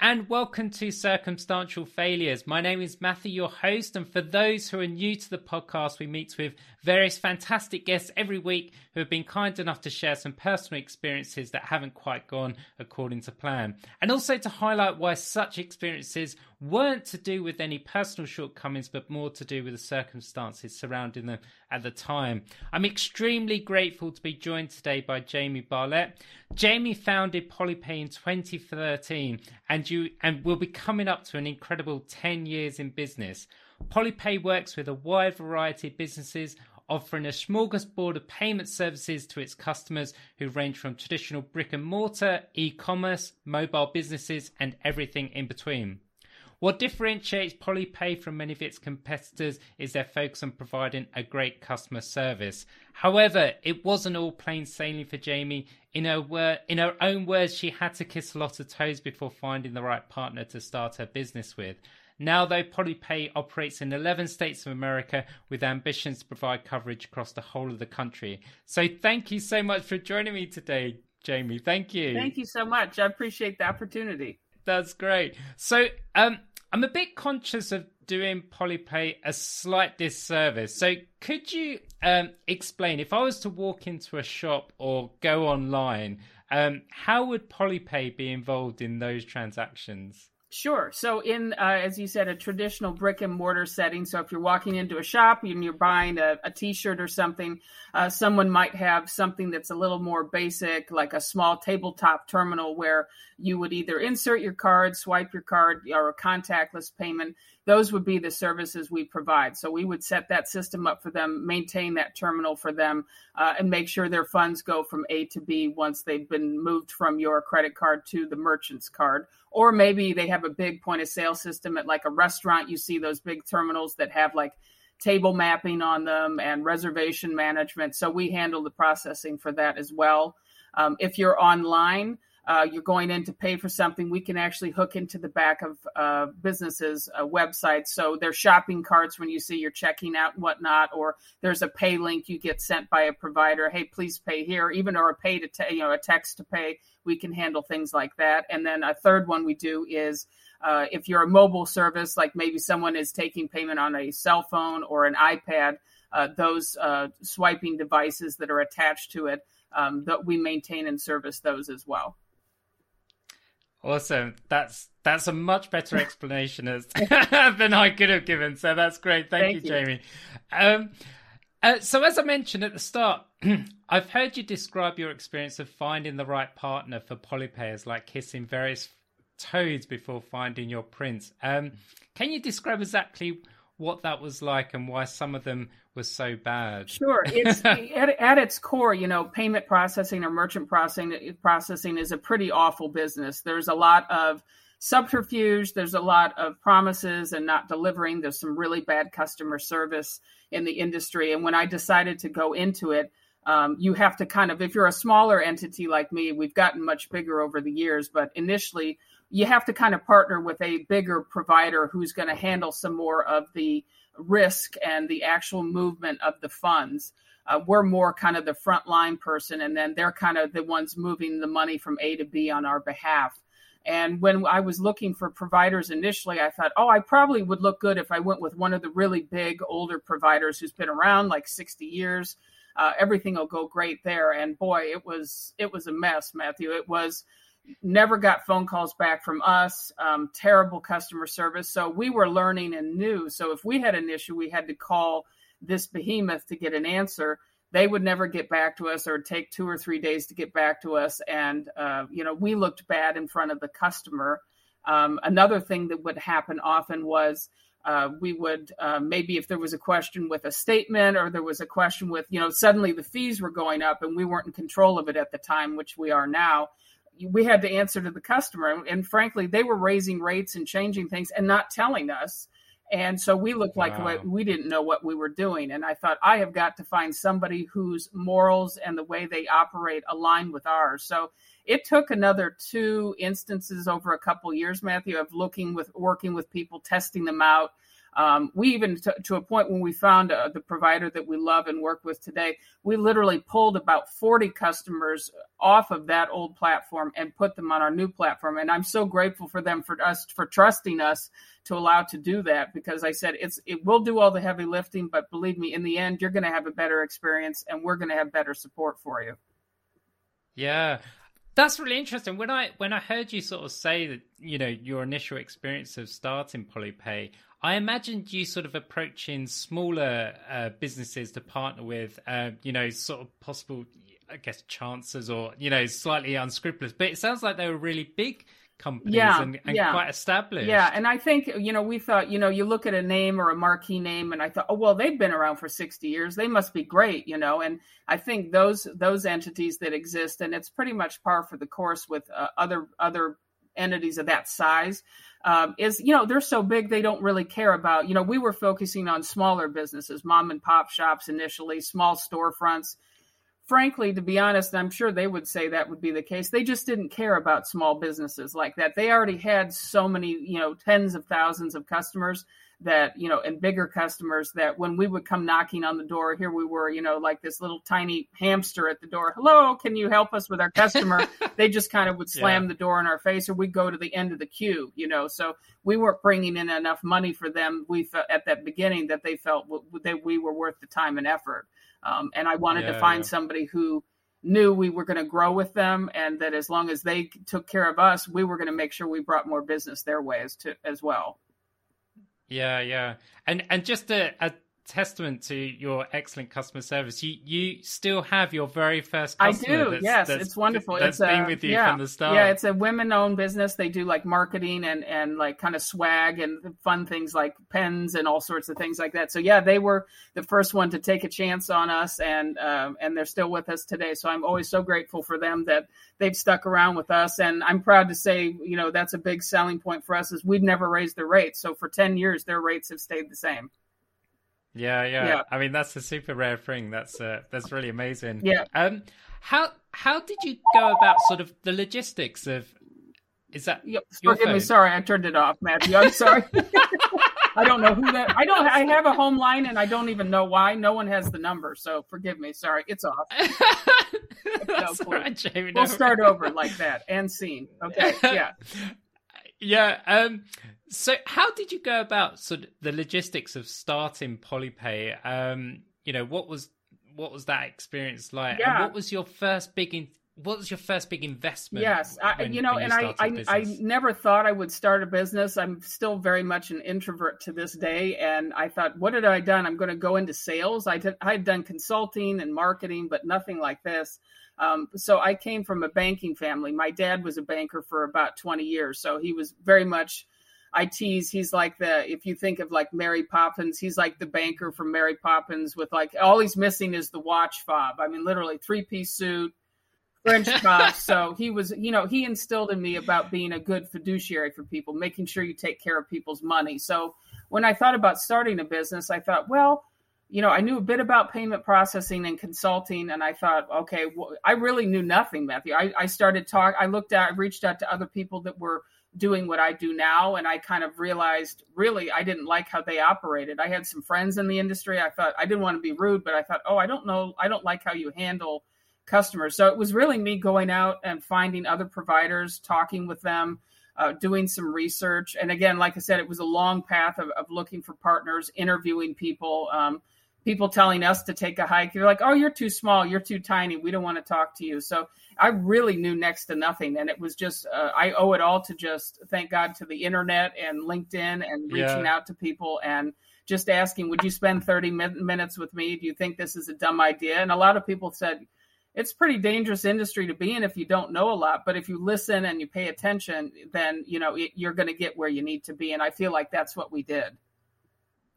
and welcome to Circumstantial Failures. My name is Matthew, your host, and for those who are new to the podcast, we meet with various fantastic guests every week who have been kind enough to share some personal experiences that haven't quite gone according to plan, and also to highlight why such experiences weren't to do with any personal shortcomings, but more to do with the circumstances surrounding them at the time. I'm extremely grateful to be joined today by Jamie Barlett. Jamie founded Polypay in 2013 and you and will be coming up to an incredible 10 years in business. Polypay works with a wide variety of businesses offering a smorgasbord of payment services to its customers who range from traditional brick and mortar, e-commerce, mobile businesses and everything in between. What differentiates Polypay from many of its competitors is their focus on providing a great customer service. However, it wasn't all plain sailing for Jamie. In her, wor- in her own words, she had to kiss a lot of toes before finding the right partner to start her business with. Now, though, Polypay operates in 11 states of America with ambitions to provide coverage across the whole of the country. So, thank you so much for joining me today, Jamie. Thank you. Thank you so much. I appreciate the opportunity. That's great. So, um, I'm a bit conscious of doing Polypay a slight disservice. So, could you um, explain if I was to walk into a shop or go online, um, how would Polypay be involved in those transactions? Sure. So, in uh, as you said, a traditional brick and mortar setting. So, if you're walking into a shop and you're buying a a T-shirt or something, uh, someone might have something that's a little more basic, like a small tabletop terminal where you would either insert your card, swipe your card, or a contactless payment. Those would be the services we provide. So, we would set that system up for them, maintain that terminal for them, uh, and make sure their funds go from A to B once they've been moved from your credit card to the merchant's card. Or maybe they have a big point of sale system at like a restaurant. You see those big terminals that have like table mapping on them and reservation management. So we handle the processing for that as well. Um, if you're online uh, you're going in to pay for something, we can actually hook into the back of uh, businesses' uh, websites. So there's shopping carts when you see you're checking out and whatnot, or there's a pay link you get sent by a provider. Hey, please pay here, even or a pay to you know a text to pay. We can handle things like that. And then a third one we do is uh, if you're a mobile service, like maybe someone is taking payment on a cell phone or an iPad, uh, those uh, swiping devices that are attached to it, um, that we maintain and service those as well. Awesome. That's that's a much better explanation as, than I could have given. So that's great. Thank, Thank you, you, Jamie. Um, uh, so as I mentioned at the start, I've heard you describe your experience of finding the right partner for polypayers, like kissing various toads before finding your prince. Um, can you describe exactly what that was like and why some of them were so bad. Sure, it's at, at, its core, you know, payment processing or merchant processing processing is a pretty awful business. There's a lot of subterfuge. There's a lot of promises and not delivering. There's some really bad customer service in the industry. And when I decided to go into it, um, you have to kind of, if you're a smaller entity like me, we've gotten much bigger over the years, but initially you have to kind of partner with a bigger provider who's going to handle some more of the risk and the actual movement of the funds. Uh, we're more kind of the frontline person, and then they're kind of the ones moving the money from A to B on our behalf. And when I was looking for providers initially, I thought, oh, I probably would look good if I went with one of the really big older providers who's been around like 60 years. Uh, everything will go great there. And boy, it was it was a mess, Matthew. It was never got phone calls back from us. Um, terrible customer service. So we were learning and new so if we had an issue we had to call this behemoth to get an answer. They would never get back to us or take two or three days to get back to us. And uh, you know we looked bad in front of the customer. Um, another thing that would happen often was uh, we would uh, maybe if there was a question with a statement or there was a question with you know suddenly the fees were going up and we weren't in control of it at the time which we are now we had to answer to the customer. And frankly, they were raising rates and changing things and not telling us. And so we looked like wow. we didn't know what we were doing. And I thought, I have got to find somebody whose morals and the way they operate align with ours. So it took another two instances over a couple years, Matthew, of looking with working with people, testing them out. Um, we even t- to a point when we found uh, the provider that we love and work with today, we literally pulled about 40 customers off of that old platform and put them on our new platform. And I'm so grateful for them for us for trusting us to allow to do that because I said it's it will do all the heavy lifting, but believe me, in the end, you're going to have a better experience and we're going to have better support for you. Yeah, that's really interesting. When I when I heard you sort of say that, you know, your initial experience of starting Polypay, I imagined you sort of approaching smaller uh, businesses to partner with, uh, you know, sort of possible, I guess, chances or you know, slightly unscrupulous. But it sounds like they were really big companies yeah, and, and yeah. quite established. Yeah, and I think you know we thought you know you look at a name or a marquee name, and I thought, oh well, they've been around for sixty years, they must be great, you know. And I think those those entities that exist, and it's pretty much par for the course with uh, other other entities of that size. Um, is you know they're so big they don't really care about you know we were focusing on smaller businesses mom and pop shops initially small storefronts frankly, to be honest, I'm sure they would say that would be the case. They just didn't care about small businesses like that. They already had so many, you know, tens of thousands of customers that, you know, and bigger customers that when we would come knocking on the door, here we were, you know, like this little tiny hamster at the door. Hello, can you help us with our customer? they just kind of would slam yeah. the door in our face or we'd go to the end of the queue, you know. So we weren't bringing in enough money for them. We felt at that beginning that they felt that we were worth the time and effort. Um, and I wanted yeah, to find yeah. somebody who knew we were going to grow with them and that as long as they took care of us, we were going to make sure we brought more business their way as, to, as well. Yeah, yeah. And and just a, a uh, testament to your excellent customer service. You you still have your very first customer. I do. That's, yes, that's, it's wonderful. That's it's been a, with you yeah, from the start. Yeah, it's a women-owned business. They do like marketing and and like kind of swag and fun things like pens and all sorts of things like that. So yeah, they were the first one to take a chance on us, and um, and they're still with us today. So I'm always so grateful for them that they've stuck around with us. And I'm proud to say, you know, that's a big selling point for us is we've never raised the rates. So for 10 years, their rates have stayed the same. Yeah, yeah, yeah. I mean, that's a super rare thing. That's uh, that's really amazing. Yeah. Um, how how did you go about sort of the logistics of? Is that? Yep. Forgive phone? me. Sorry, I turned it off, Matthew. I'm sorry. I don't know who that. I don't. I have a home line, and I don't even know why. No one has the number, so forgive me. Sorry, it's off. No, right, Jamie. We'll start over like that and scene. Okay. Yeah. Yeah. Um, so, how did you go about sort of the logistics of starting Polypay? Um, you know, what was what was that experience like? Yeah. And what was your first big in, what was your first big investment? Yes, I, you know, and I, I, I never thought I would start a business. I'm still very much an introvert to this day, and I thought, what had I done? I'm going to go into sales. I did, I had done consulting and marketing, but nothing like this. Um, so I came from a banking family. My dad was a banker for about 20 years, so he was very much. I tease he's like the if you think of like Mary Poppins, he's like the banker from Mary Poppins with like all he's missing is the watch fob. I mean, literally three piece suit, French cuffs. so he was, you know, he instilled in me about being a good fiduciary for people, making sure you take care of people's money. So when I thought about starting a business, I thought, well, you know, I knew a bit about payment processing and consulting, and I thought, okay, well, I really knew nothing, Matthew. I, I started talk. I looked at, I reached out to other people that were doing what I do now, and I kind of realized, really, I didn't like how they operated. I had some friends in the industry. I thought I didn't want to be rude, but I thought, oh, I don't know, I don't like how you handle customers. So it was really me going out and finding other providers, talking with them. Uh, doing some research. And again, like I said, it was a long path of, of looking for partners, interviewing people. Um, people telling us to take a hike. You're like, oh, you're too small, you're too tiny, we don't want to talk to you. So I really knew next to nothing, and it was just uh, I owe it all to just thank God to the internet and LinkedIn and reaching yeah. out to people and just asking, would you spend 30 min- minutes with me? Do you think this is a dumb idea? And a lot of people said. It's pretty dangerous industry to be in if you don't know a lot, but if you listen and you pay attention, then you know you're going to get where you need to be, and I feel like that's what we did.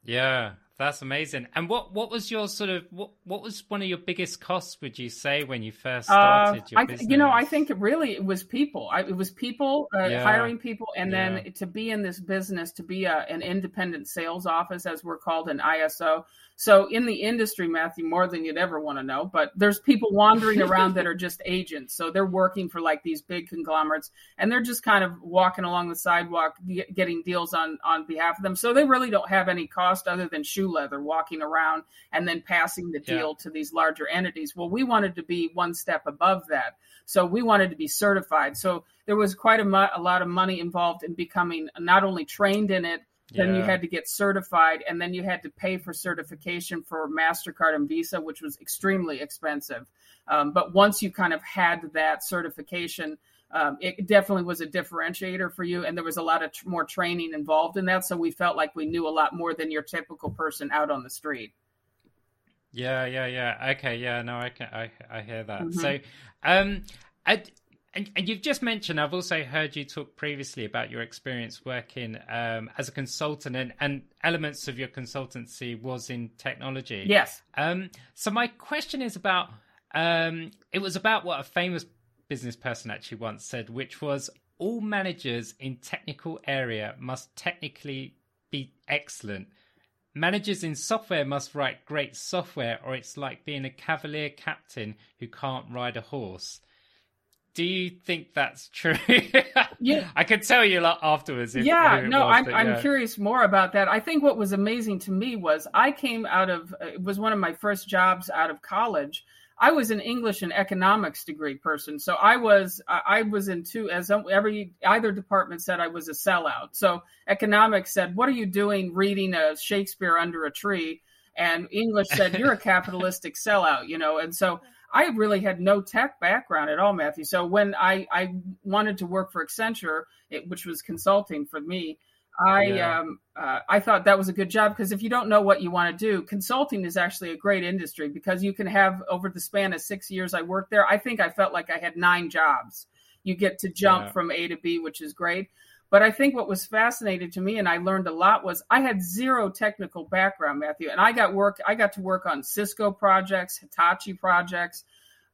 Yeah, That's amazing. And what what was your sort of what what was one of your biggest costs? Would you say when you first uh, started uh, your I, business? You know, I think it really it was people. I, it was people uh, yeah. hiring people, and yeah. then to be in this business, to be a, an independent sales office, as we're called, an ISO. So in the industry, Matthew, more than you'd ever want to know, but there's people wandering around that are just agents. So they're working for like these big conglomerates, and they're just kind of walking along the sidewalk, getting deals on on behalf of them. So they really don't have any cost other than shoe leather, walking around and then passing the deal yeah. to these larger entities. Well, we wanted to be one step above that, so we wanted to be certified. So there was quite a, a lot of money involved in becoming not only trained in it then yeah. you had to get certified, and then you had to pay for certification for MasterCard and Visa, which was extremely expensive. Um, but once you kind of had that certification, um, it definitely was a differentiator for you. And there was a lot of tr- more training involved in that. So we felt like we knew a lot more than your typical person out on the street. Yeah, yeah, yeah. Okay, yeah, no, I can, I, I hear that. Mm-hmm. So, um, I, and, and, you've just mentioned, I've also heard you talk previously about your experience working um, as a consultant, and, and, elements of your consultancy was in technology. Yes. Um, so my question is about um, it was about what a famous business person actually once said, which was all managers in technical area must technically be excellent. Managers in software must write great software, or it's like being a cavalry captain who can't ride a horse do you think that's true? yeah, I could tell you a lot afterwards. If, yeah, no, was, I'm, yeah. I'm curious more about that. I think what was amazing to me was I came out of it was one of my first jobs out of college. I was an English and economics degree person, so I was I was in two as every either department said I was a sellout. So economics said, "What are you doing reading a Shakespeare under a tree?" And English said, "You're a capitalistic sellout," you know. And so I really had no tech background at all, Matthew. So when I, I wanted to work for Accenture, it, which was consulting for me, I yeah. um, uh, I thought that was a good job because if you don't know what you want to do, consulting is actually a great industry because you can have over the span of six years I worked there. I think I felt like I had nine jobs. You get to jump yeah. from A to B, which is great. But I think what was fascinating to me and I learned a lot was I had zero technical background, Matthew, and I got work I got to work on Cisco projects, Hitachi projects.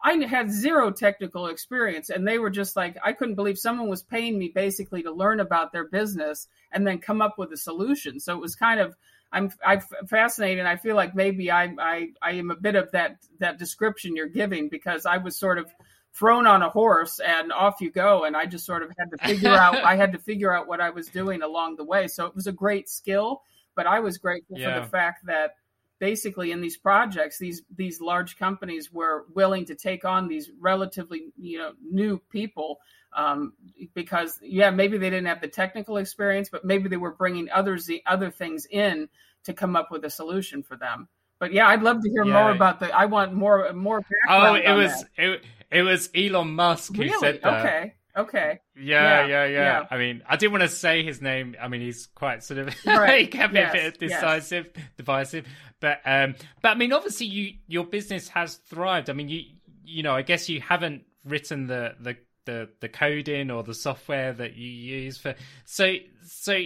I had zero technical experience and they were just like I couldn't believe someone was paying me basically to learn about their business and then come up with a solution. So it was kind of I'm I'm fascinated. I feel like maybe I I I am a bit of that that description you're giving because I was sort of thrown on a horse and off you go and i just sort of had to figure out i had to figure out what i was doing along the way so it was a great skill but i was grateful yeah. for the fact that basically in these projects these these large companies were willing to take on these relatively you know new people um, because yeah maybe they didn't have the technical experience but maybe they were bringing others the other things in to come up with a solution for them but yeah, I'd love to hear yeah. more about the. I want more more. Oh, it was that. it, it was Elon Musk who said that. Okay. Okay. Yeah, yeah, yeah, yeah, yeah. I mean, I didn't want to say his name. I mean, he's quite sort of right. he can be yes. a bit decisive, yes. divisive. But um, but I mean, obviously, you your business has thrived. I mean, you you know, I guess you haven't written the the the the coding or the software that you use for. So so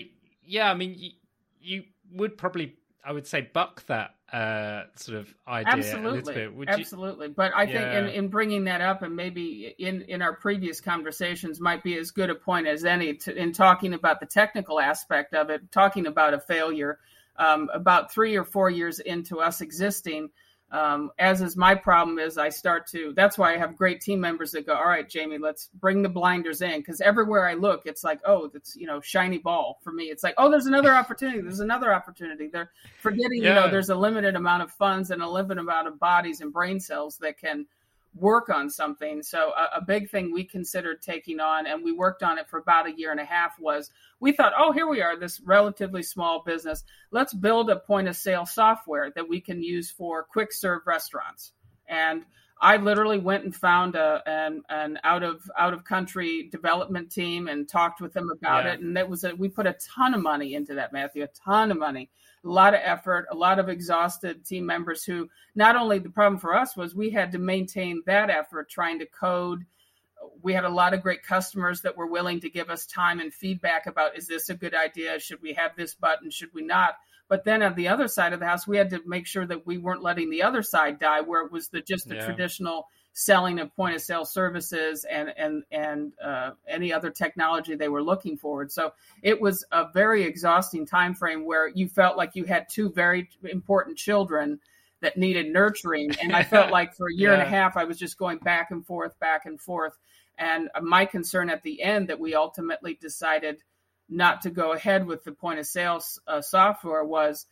yeah, I mean, you, you would probably I would say buck that uh, sort of idea absolutely absolutely but i think in, in bringing that up and maybe in in our previous conversations might be as good a point as any to, in talking about the technical aspect of it talking about a failure um, about three or four years into us existing um, as is my problem is i start to that's why i have great team members that go all right jamie let's bring the blinders in. Because everywhere i look it's like oh that's you know shiny ball for me. It's like oh there's another opportunity. There's another opportunity. They're forgetting yeah. you know there's a limited amount of funds and a limited amount of bodies and brain cells that can work on something. So a, a, big thing we considered taking on, and we worked on it for about a year and a half, was we thought, oh, here we are, this relatively small business. Let's build a point of sale software that we can use for quick serve restaurants. And I literally went and found a, an, an out of out of country development team and talked with them about yeah. it. And it was a, we put a ton of money into that, Matthew, a ton of money a lot of effort, a lot of exhausted team members who not only the problem for us was we had to maintain that effort trying to code. We had a lot of great customers that were willing to give us time and feedback about is this a good idea? Should we have this button? Should we not? But then on the other side of the house, we had to make sure that we weren't letting the other side die, where it was the just the yeah. traditional selling of point of sale services and and and uh, any other technology they were looking forward. So it was a very exhausting time frame where you felt like you had two very important children that needed nurturing, and I felt like for a year yeah. and a half I was just going back and forth, back and forth. And my concern at the end that we ultimately decided not to go ahead with the point of sale uh, software was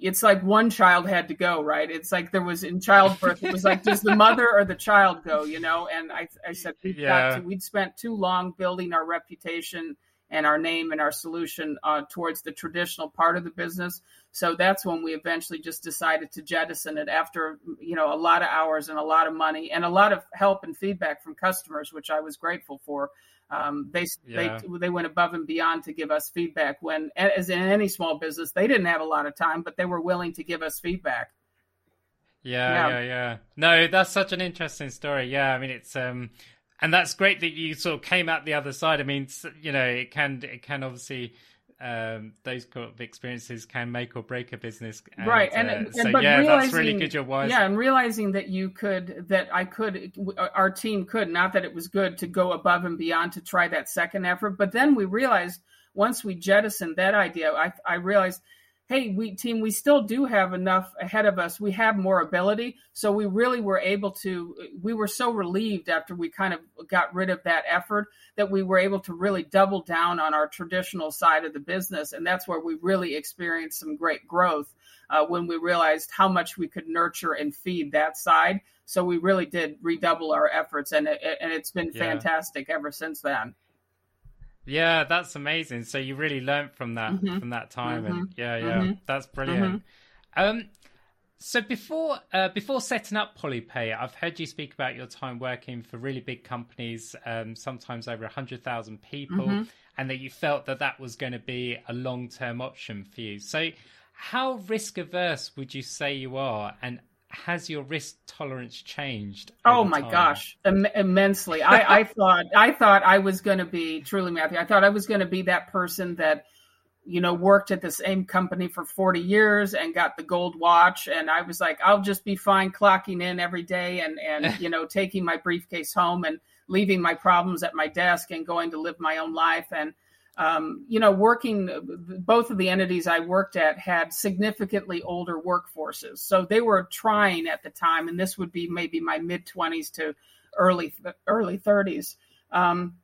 it's like one child had to go, right? It's like there was in childbirth, it was like, does the mother or the child go, you know? And I, I said, we've yeah. got to, we'd spent too long building our reputation and our name and our solution uh, towards the traditional part of the business. So that's when we eventually just decided to jettison it after, you know, a lot of hours and a lot of money and a lot of help and feedback from customers, which I was grateful for. Um, they yeah. they they went above and beyond to give us feedback. When, as in any small business, they didn't have a lot of time, but they were willing to give us feedback. Yeah, yeah, yeah, yeah. No, that's such an interesting story. Yeah, I mean, it's um, and that's great that you sort of came out the other side. I mean, you know, it can it can obviously um, those kind of experiences can make or break a business. And, right, and, uh, and so but yeah, that's really good. You're wise. Yeah, and realizing that you could, that I could, our team could, not that it was good to go above and beyond to try that second effort, but then we realized once we jettisoned that idea, I, I realized hey, we team, we still do have enough ahead of us. We have more ability. So we really were able to, we were so relieved after we kind of got rid of that effort that we were able to really double down on our traditional side of the business. And that's where we really experienced some great growth uh, when we realized how much we could nurture and feed that side. So we really did redouble our efforts and, it, and it's been yeah. fantastic ever since then. Yeah, that's amazing. So you really learned from that mm-hmm. from that time, mm-hmm. and yeah, yeah, mm-hmm. that's brilliant. Mm-hmm. Um, so before uh, before setting up Polypay, I've heard you speak about your time working for really big companies, um, sometimes over hundred thousand people, mm-hmm. and that you felt that that was going to be a long term option for you. So, how risk averse would you say you are, and has your risk tolerance changed? Oh my time? gosh, Im- immensely. I, I thought I thought I was going to be truly Matthew. I thought I was going to be that person that you know worked at the same company for 40 years and got the gold watch and i was like i'll just be fine clocking in every day and and you know taking my briefcase home and leaving my problems at my desk and going to live my own life and um, you know, working both of the entities I worked at had significantly older workforces, so they were trying at the time, and this would be maybe my mid twenties to early early thirties. Um,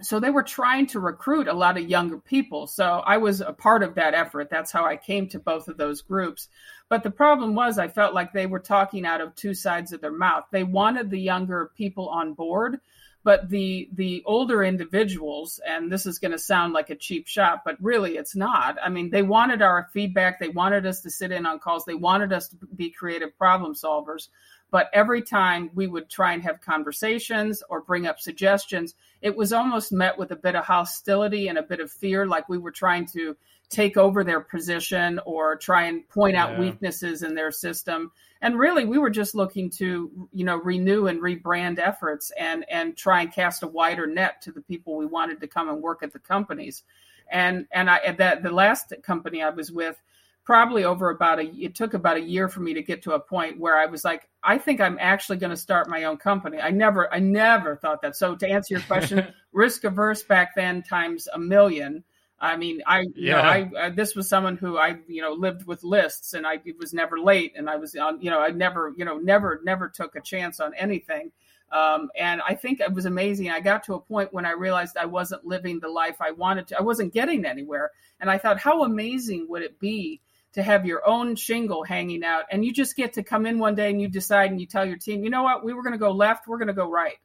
so they were trying to recruit a lot of younger people. So I was a part of that effort. That's how I came to both of those groups. But the problem was, I felt like they were talking out of two sides of their mouth. They wanted the younger people on board, but the the older individuals and this is going to sound like a cheap shot but really it's not. I mean they wanted our feedback. They wanted us to sit in on calls. They wanted us to be creative problem solvers. But every time we would try and have conversations or bring up suggestions it was almost met with a bit of hostility and a bit of fear like we were trying to take over their position or try and point out weaknesses in their system. And really we were just looking to you know renew and rebrand efforts and and try and cast a wider net to the people we wanted to come and work at the companies. And and i that the last company i was with probably over about a it took about a year for me to get to a point where i was like i think i'm actually going to start my own company. I never i never thought that. So to answer your question risk averse back then times a million I mean, I, you yeah. know, I, I, this was someone who I, you know, lived with lists and I was never late and I was on, you know, I never, you know, never, never took a chance on anything. Um, and I think it was amazing. I got to a point when I realized I wasn't living the life I wanted to. I wasn't getting anywhere. And I thought, how amazing would it be to have your own shingle hanging out and you just get to come in one day and you decide and you tell your team, you know what, we were going to go left, we're going to go right.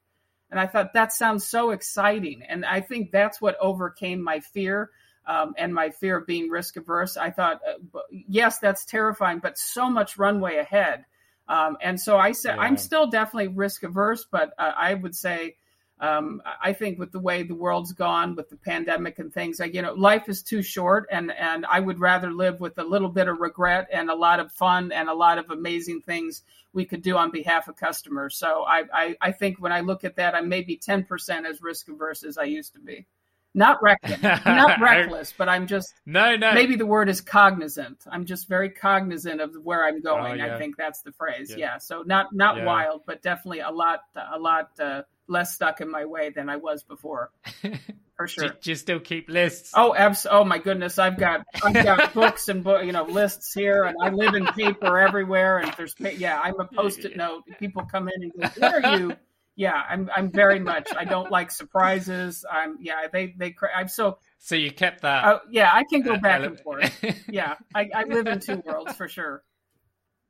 And I thought that sounds so exciting. And I think that's what overcame my fear um, and my fear of being risk averse, I thought, uh, yes, that's terrifying, but so much runway ahead. Um, and so I said, yeah. I'm still definitely risk averse, but uh, I would say, um, I think with the way the world's gone with the pandemic and things, like, you know, life is too short, and and I would rather live with a little bit of regret and a lot of fun and a lot of amazing things we could do on behalf of customers. So I I, I think when I look at that, I'm maybe 10% as risk averse as I used to be. Not reckless, not reckless, but I'm just no, no. Maybe the word is cognizant. I'm just very cognizant of where I'm going. Oh, yeah. I think that's the phrase. Yeah. yeah. So not not yeah. wild, but definitely a lot a lot uh, less stuck in my way than I was before. For sure. do, do, you still keep lists? Oh, abs- oh my goodness! I've got I've got books and book, you know lists here, and I live in paper everywhere. And there's yeah, I'm a post-it note. People come in and go, "Where are you?" Yeah, I'm I'm very much. I don't like surprises. I'm yeah. They they I'm so. So you kept that. Uh, yeah, I can go back and forth. Yeah, I, I live in two worlds for sure.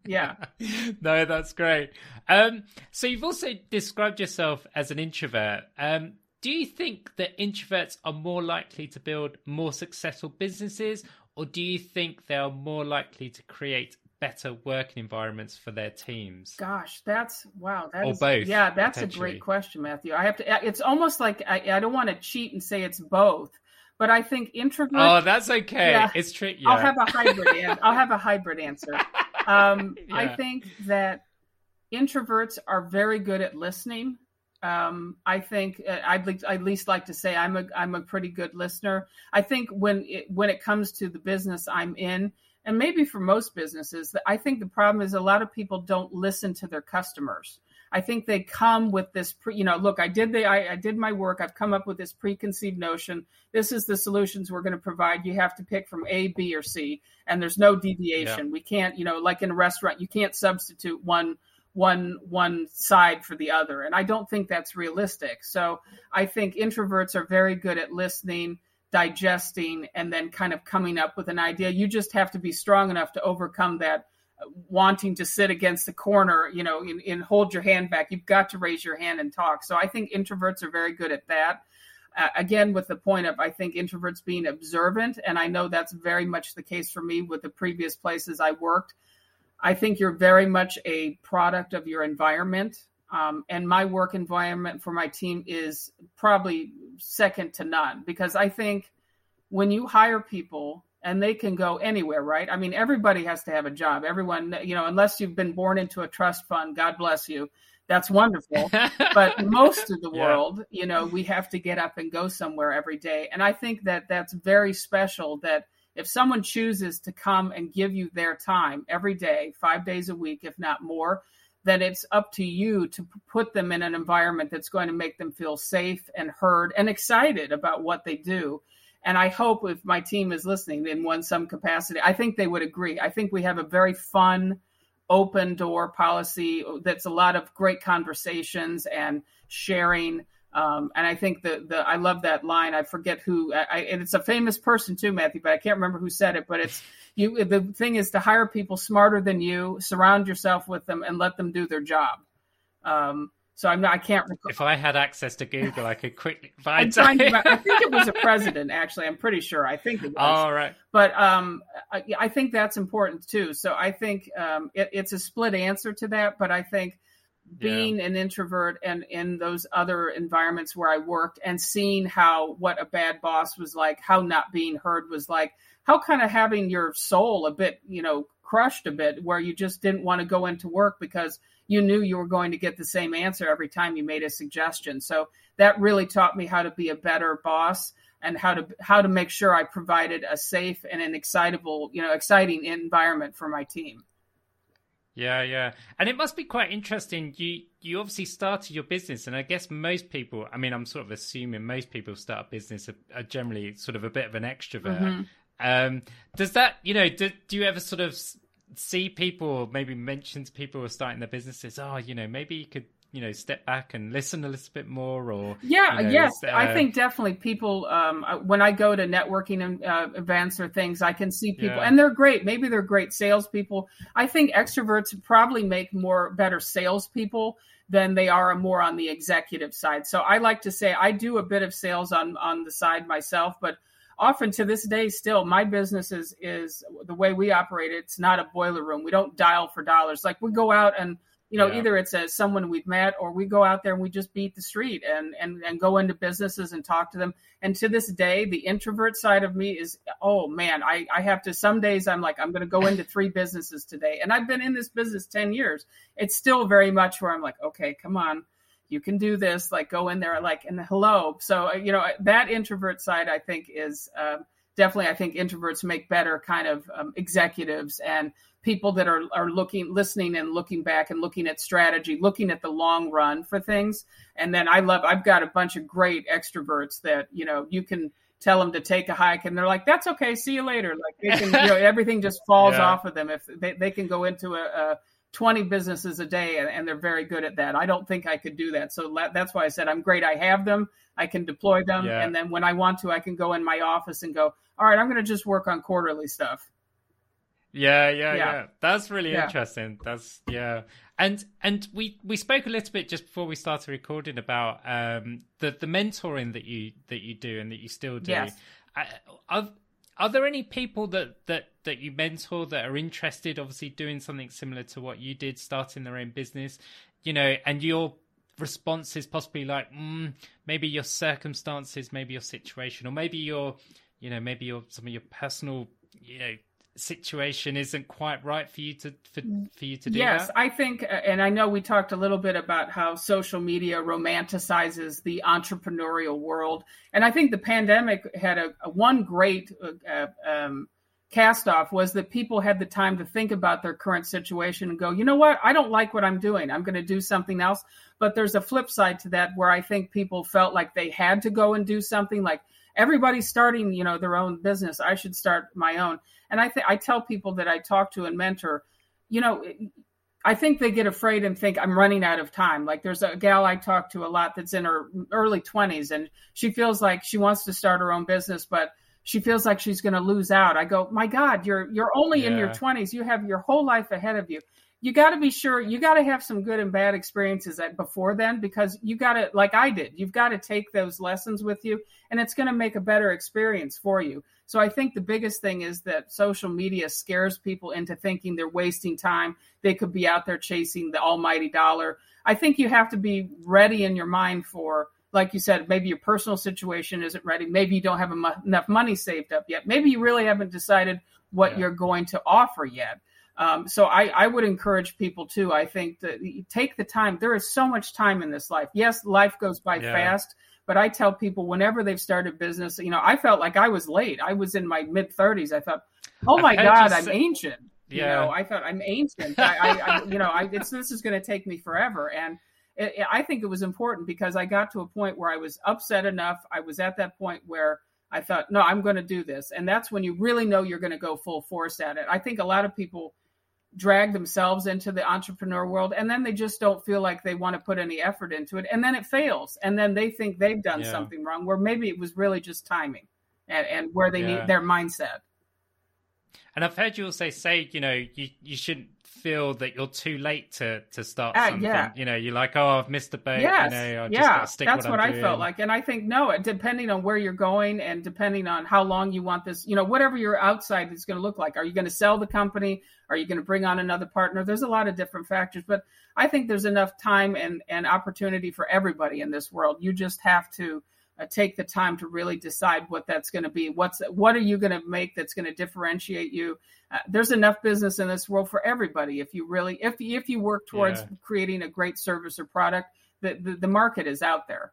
Yeah. no, that's great. Um, so you've also described yourself as an introvert. Um, do you think that introverts are more likely to build more successful businesses, or do you think they are more likely to create better working environments for their teams? Gosh, that's wow. That or is, both. Yeah, that's a great question, Matthew. I have to. It's almost like I, I don't want to cheat and say it's both, but I think introvert. Oh, that's okay. Yeah, it's tricky. Yeah. I'll have a hybrid. I'll have a hybrid answer. Um, yeah. I think that introverts are very good at listening. Um, I think uh, I'd, I'd, least like to say I'm a I'm a pretty good listener. I think when it, when it comes to the business I'm in, and maybe for most businesses, I think the problem is a lot of people don't listen to their customers. I think they come with this, pre, you know, look, I did the, I, I, did my work. I've come up with this preconceived notion. This is the solutions we're going to provide. You have to pick from A, B, or C, and there's no deviation. Yeah. We can't, you know, like in a restaurant, you can't substitute one, one, one side for the other. And I don't think that's realistic. So I think introverts are very good at listening digesting and then kind of coming up with an idea. You just have to be strong enough to overcome that uh, wanting to sit against the corner, you know, and, hold your hand back. You've got to raise your hand and talk. So I think introverts are very good at that. Uh, again, with the point of I think introverts being observant, and I know that's very much the case for me with the previous places I worked. I think you're very much a product of your environment. Um, and my work environment for my team is probably second to none because I think when you hire people and they can go anywhere, right? I mean, everybody has to have a job. Everyone, you know, unless you've been born into a trust fund, God bless you. That's wonderful. but most of the yeah. world, you know, we have to get up and go somewhere every day. And I think that that's very special that if someone chooses to come and give you their time every day, five days a week, if not more, that it's up to you to put them in an environment that's going to make them feel safe and heard and excited about what they do. And I hope if my team is listening in one some capacity, I think they would agree. I think we have a very fun, open door policy that's a lot of great conversations and sharing. Um, and I think the the I love that line. I forget who, I, and it's a famous person too, Matthew, but I can't remember who said it. But it's you the thing is to hire people smarter than you, surround yourself with them, and let them do their job. Um, so I'm not. I can't. Recall. If I had access to Google, I could quickly find. I think it was a president. Actually, I'm pretty sure. I think it was. All right. But um, I, I, think that's important too. So I think um, it, it's a split answer to that. But I think being yeah. an introvert and in those other environments where I worked and seeing how what a bad boss was like, how not being heard was like, how kind of having your soul a bit, you know, crushed a bit where you just didn't want to go into work because you knew you were going to get the same answer every time you made a suggestion. So that really taught me how to be a better boss and how to how to make sure I provided a safe and an excitable, you know, exciting environment for my team. Yeah, yeah. And it must be quite interesting. You you obviously started your business and I guess most people, I mean, I'm sort of assuming most people start a business are, are generally sort of a bit of an extrovert. Mm-hmm. Um, does that, you know, do, do you ever sort of see people maybe mention to people who are starting their businesses, oh, you know, maybe you could you know step back and listen a little bit more or yeah you know, yes. uh... i think definitely people um, uh, when i go to networking uh, events or things i can see people yeah. and they're great. Maybe they're great salespeople. I think extroverts probably make more better salespeople than they are more on the executive side. So i like to say i do a bit of sales on on the side myself but often to this day still my business is is the way we operate. It's not a boiler room. We don't dial for dollars. Like we go out and you know yeah. either it's a someone we've met or we go out there and we just beat the street and and and go into businesses and talk to them. And to this day the introvert side of me is oh man i i have to some days i'm like i'm going to go into three businesses today. And i've been in this business 10 years. It's still very much where i'm like okay come on you can do this like go in there like and hello. So uh, you know that introvert side i think is uh, definitely i think introverts make better kind of um, executives and people that are, are looking listening and looking back and looking at strategy looking at the long run for things and then i love i've got a bunch of great extroverts that you know you can tell them to take a hike and they're like that's okay see you later like they can you know everything just falls yeah. off of them if they, they can go into a, a 20 businesses a day and, and, they're very good at that. I don't think I could do that. So that's why I said I'm great. I have them. I can deploy them. Yeah. And then when I want to, I can go in my office and go, all right, I'm going to just work on quarterly stuff. Yeah, yeah, yeah. yeah. That's really yeah. interesting. That's yeah. And and we we spoke a little bit just before we started recording about um the the mentoring that you that you do and that you still do. Yes. I, I've are there any people that that that you mentor that are interested obviously doing something similar to what you did starting their own business you know and your response is possibly like mm, maybe your circumstances maybe your situation or maybe your you know maybe your some of your personal you know situation isn't quite right for you to for, for you to do yes that? i think and i know we talked a little bit about how social media romanticizes the entrepreneurial world. And i think the pandemic had a, a one great uh, um, cast off was that people had the time to think about their current situation and go you know what? I don't like what i'm doing. I'm going to do something else. But there's a flip side to that where i think people felt like they had to go and do something like everybody's starting you know their own business i should start my own and I think I tell people that I talk to and mentor, you know, I think they get afraid and think I'm running out of time. Like there's a gal I talk to a lot that's in her early 20s and she feels like she wants to start her own business, but she feels like she's going to lose out. I go, "My god, you're you're only yeah. in your 20s. You have your whole life ahead of you." you got to be sure you got to have some good and bad experiences at, before then because you got to like i did you've got to take those lessons with you and it's going to make a better experience for you so i think the biggest thing is that social media scares people into thinking they're wasting time they could be out there chasing the almighty dollar i think you have to be ready in your mind for like you said maybe your personal situation isn't ready maybe you don't have enough money saved up yet maybe you really haven't decided what yeah. you're going to offer yet um, so I, I would encourage people too. I think that take the time. There is so much time in this life. Yes, life goes by yeah. fast, but I tell people whenever they've started business, you know, I felt like I was late. I was in my mid thirties. I thought, oh my god, I'm say, ancient. Yeah. You know, I thought I'm ancient. I, I, I you know, I, this is going to take me forever. And it, it, I think it was important because I got to a point where I was upset enough. I was at that point where I thought, no, I'm going to do this. And that's when you really know you're going to go full force at it. I think a lot of people drag themselves into the entrepreneur world and then they just don't feel like they want to put any effort into it and then it fails and then they think they've done yeah. something wrong where maybe it was really just timing and, and where they yeah. need their mindset and i've heard you also say you know you, you shouldn't feel that you're too late to to start uh, something. Yeah. You know, you're like, oh, I've missed a boat. Yes. You know, yeah, that's what, what I felt like. And I think no, depending on where you're going and depending on how long you want this, you know, whatever your outside is going to look like. Are you going to sell the company? Are you going to bring on another partner? There's a lot of different factors, but I think there's enough time and and opportunity for everybody in this world. You just have to take the time to really decide what that's going to be. What's what are you going to make that's going to differentiate you? Uh, there's enough business in this world for everybody. If you really, if if you work towards yeah. creating a great service or product, the, the, the market is out there.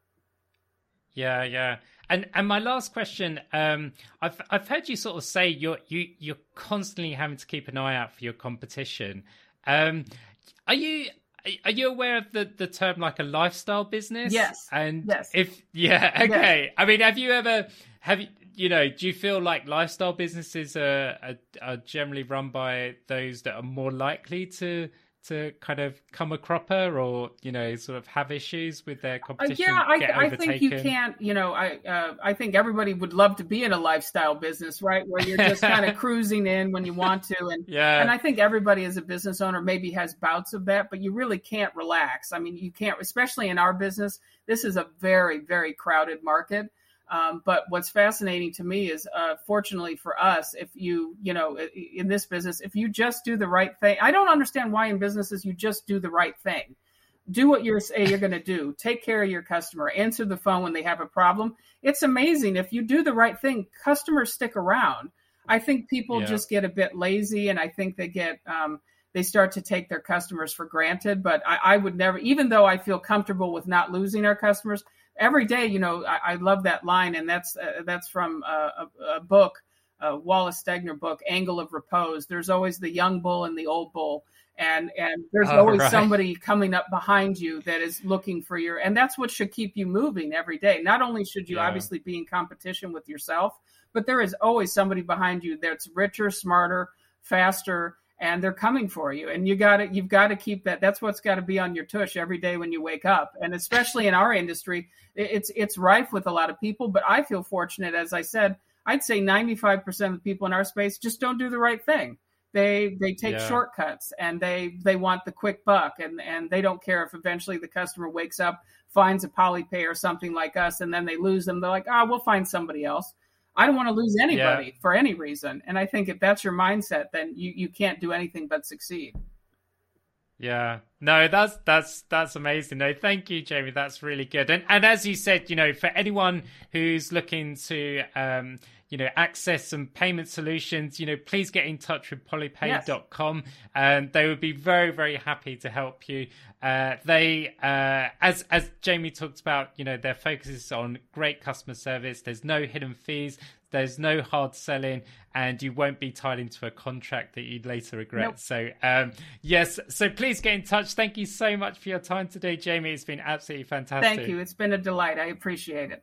Yeah, yeah. And and my last question, um, I've I've heard you sort of say you're you you're constantly having to keep an eye out for your competition. Um, are you are you aware of the, the term like a lifestyle business? Yes. And yes. if yeah, okay. Yes. I mean, have you ever have you you know do you feel like lifestyle businesses are, are, are generally run by those that are more likely to to kind of come a cropper or you know sort of have issues with their uh, competition? Uh, yeah, I, I, think you can't. You know, I uh, I think everybody would love to be in a lifestyle business, right, where you're just kind of cruising in when you want to, and yeah. And I think everybody as a business owner maybe has bouts of that, but you really can't relax. I mean, you can't, especially in our business. This is a very very crowded market. Um, but what's fascinating to me is, uh, fortunately for us, if you, you know, in this business, if you just do the right thing, I don't understand why in businesses you just do the right thing. Do what you're say you're going to do. Take care of your customer. Answer the phone when they have a problem. It's amazing if you do the right thing. Customers stick around. I think people yeah. just get a bit lazy, and I think they get um, they start to take their customers for granted. But I, I would never, even though I feel comfortable with not losing our customers, every day, you know, I, I love that line, and that's uh, that's from a, a book, a Wallace Stegner book, Angle of Repose. There's always the young bull and the old bull, and and there's oh, always right. somebody coming up behind you that is looking for your, and that's what should keep you moving every day. Not only should you yeah. obviously be in competition with yourself, but there is always somebody behind you that's richer, smarter, faster and they're coming for you. And you got to you've got to keep that that's what's got to be on your tush every day when you wake up. And especially in our industry it's it's rife with a lot of people but i feel fortunate as i said i'd say 95% of the people in our space just don't do the right thing. They they take yeah. shortcuts and they they want the quick buck and and they don't care if eventually the customer wakes up finds a polypay or something like us and then they lose them. They're like ah oh, we'll find somebody else I don't want to lose anybody yeah. for any reason. And I think if that's your mindset, then you, you can't do anything but succeed. Yeah. No, that's that's that's amazing. No, thank you, Jamie. That's really good. And and as you said, you know, for anyone who's looking to um, you know, access some payment solutions, you know, please get in touch with polypay.com yes. and they would be very, very happy to help you. Uh, they, uh, as, as Jamie talked about, you know, their focus is on great customer service. There's no hidden fees. There's no hard selling and you won't be tied into a contract that you'd later regret. Nope. So, um, yes, so please get in touch. Thank you so much for your time today, Jamie. It's been absolutely fantastic. Thank you. It's been a delight. I appreciate it.